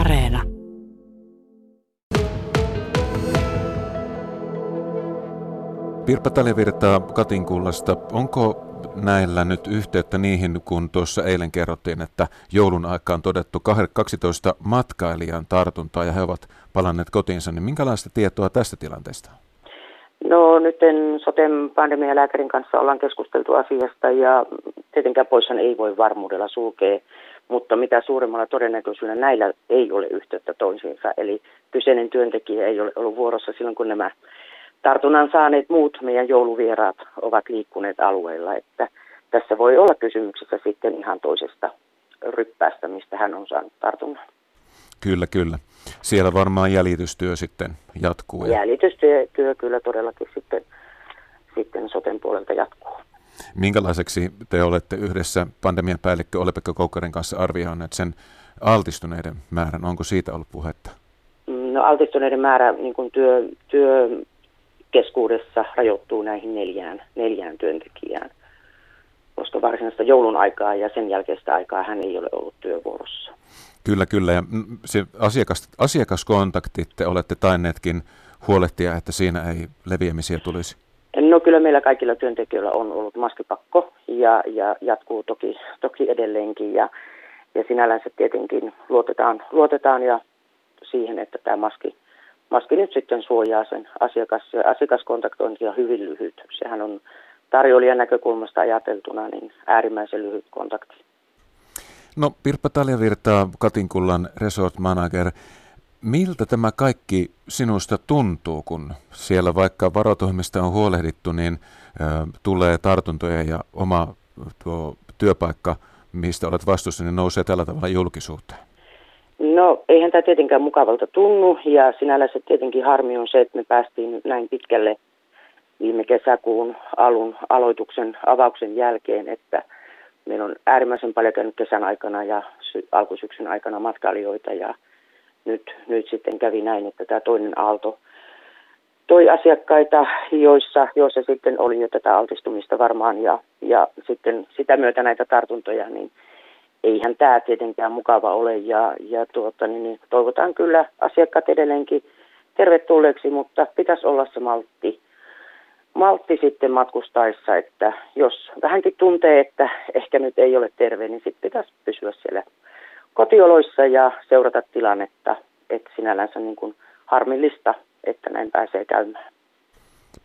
Areena. Pirppa Taljavirta Katinkullasta, onko näillä nyt yhteyttä niihin, kun tuossa eilen kerrottiin, että joulun aikaan todettu 12 matkailijan tartuntaa ja he ovat palanneet kotiinsa, niin minkälaista tietoa tästä tilanteesta No nyt soten pandemialääkärin kanssa ollaan keskusteltu asiasta ja tietenkään poissan ei voi varmuudella sulkea, mutta mitä suuremmalla todennäköisyydellä näillä ei ole yhteyttä toisiinsa. Eli kyseinen työntekijä ei ole ollut vuorossa silloin, kun nämä tartunnan saaneet muut meidän jouluvieraat ovat liikkuneet alueella, että tässä voi olla kysymyksessä sitten ihan toisesta ryppäästä, mistä hän on saanut tartunnan. Kyllä, kyllä. Siellä varmaan jäljitystyö sitten jatkuu. Jäljitystyö työ kyllä todellakin sitten. Minkälaiseksi te olette yhdessä pandemian päällikkö Ole-Pekka Koukkarin kanssa arvioineet sen altistuneiden määrän? Onko siitä ollut puhetta? No altistuneiden määrä niin kuin työ, työ keskuudessa rajoittuu näihin neljään, neljään työntekijään, koska varsinaista joulun aikaa ja sen jälkeistä aikaa hän ei ole ollut työvuorossa. Kyllä, kyllä. Ja se asiakas, asiakaskontaktit te olette tainneetkin huolehtia, että siinä ei leviämisiä tulisi? Kyllä meillä kaikilla työntekijöillä on ollut maskipakko ja, ja jatkuu toki, toki edelleenkin. Ja, ja sinällänsä tietenkin luotetaan, luotetaan ja siihen, että tämä maski, maski nyt sitten suojaa sen asiakas, asiakaskontaktointia hyvin lyhyt. Sehän on tarjoilijan näkökulmasta ajateltuna niin äärimmäisen lyhyt kontakti. No Pirppa Taljavirta, Katinkullan resort manager. Miltä tämä kaikki sinusta tuntuu, kun siellä vaikka varotoimista on huolehdittu, niin ö, tulee tartuntoja ja oma tuo työpaikka, mistä olet vastuussa, niin nousee tällä tavalla julkisuuteen? No eihän tämä tietenkään mukavalta tunnu ja sinällä se tietenkin harmi on se, että me päästiin näin pitkälle viime kesäkuun alun aloituksen avauksen jälkeen, että meillä on äärimmäisen paljon käynyt kesän aikana ja sy- alkusyksyn aikana matkailijoita ja nyt, nyt sitten kävi näin, että tämä toinen aalto toi asiakkaita, joissa, joissa sitten oli jo tätä altistumista varmaan ja, ja sitten sitä myötä näitä tartuntoja, niin eihän tämä tietenkään mukava ole ja, ja tuota, niin, niin toivotaan kyllä asiakkaat edelleenkin tervetulleeksi, mutta pitäisi olla se maltti, maltti sitten matkustaessa, että jos vähänkin tuntee, että ehkä nyt ei ole terve, niin sitten pitäisi pysyä siellä kotioloissa ja seurata tilannetta, että sinällänsä niin kuin harmillista, että näin pääsee käymään.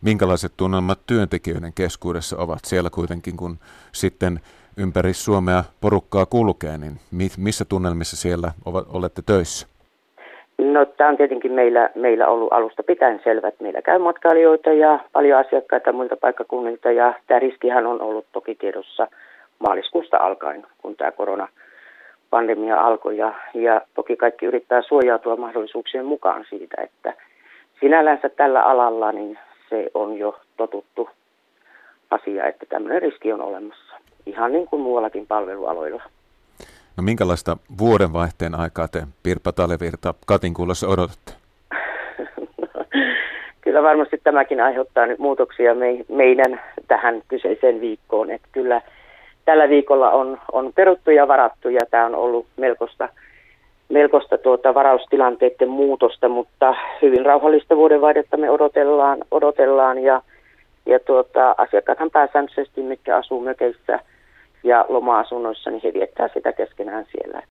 Minkälaiset tunnelmat työntekijöiden keskuudessa ovat siellä kuitenkin, kun sitten ympäri Suomea porukkaa kulkee, niin missä tunnelmissa siellä olette töissä? No tämä on tietenkin meillä, meillä ollut alusta pitäen selvä, että meillä käy matkailijoita ja paljon asiakkaita muilta paikkakunnilta ja tämä riskihän on ollut toki tiedossa maaliskuusta alkaen, kun tämä korona pandemia alkoi ja, ja toki kaikki yrittää suojautua mahdollisuuksien mukaan siitä, että sinällänsä tällä alalla niin se on jo totuttu asia, että tämmöinen riski on olemassa, ihan niin kuin muuallakin palvelualoilla. No minkälaista vuodenvaihteen aikaa te Pirpa Talevirta Katinkullassa odotatte? kyllä varmasti tämäkin aiheuttaa nyt muutoksia meidän tähän kyseiseen viikkoon. Että kyllä tällä viikolla on, on peruttu ja varattu ja tämä on ollut melkoista, melkoista tuota varaustilanteiden muutosta, mutta hyvin rauhallista vuodenvaihdetta me odotellaan, odotellaan ja, ja tuota, asiakkaathan pääsääntöisesti, mitkä asuu mökeissä ja loma-asunnoissa, niin he viettää sitä keskenään siellä.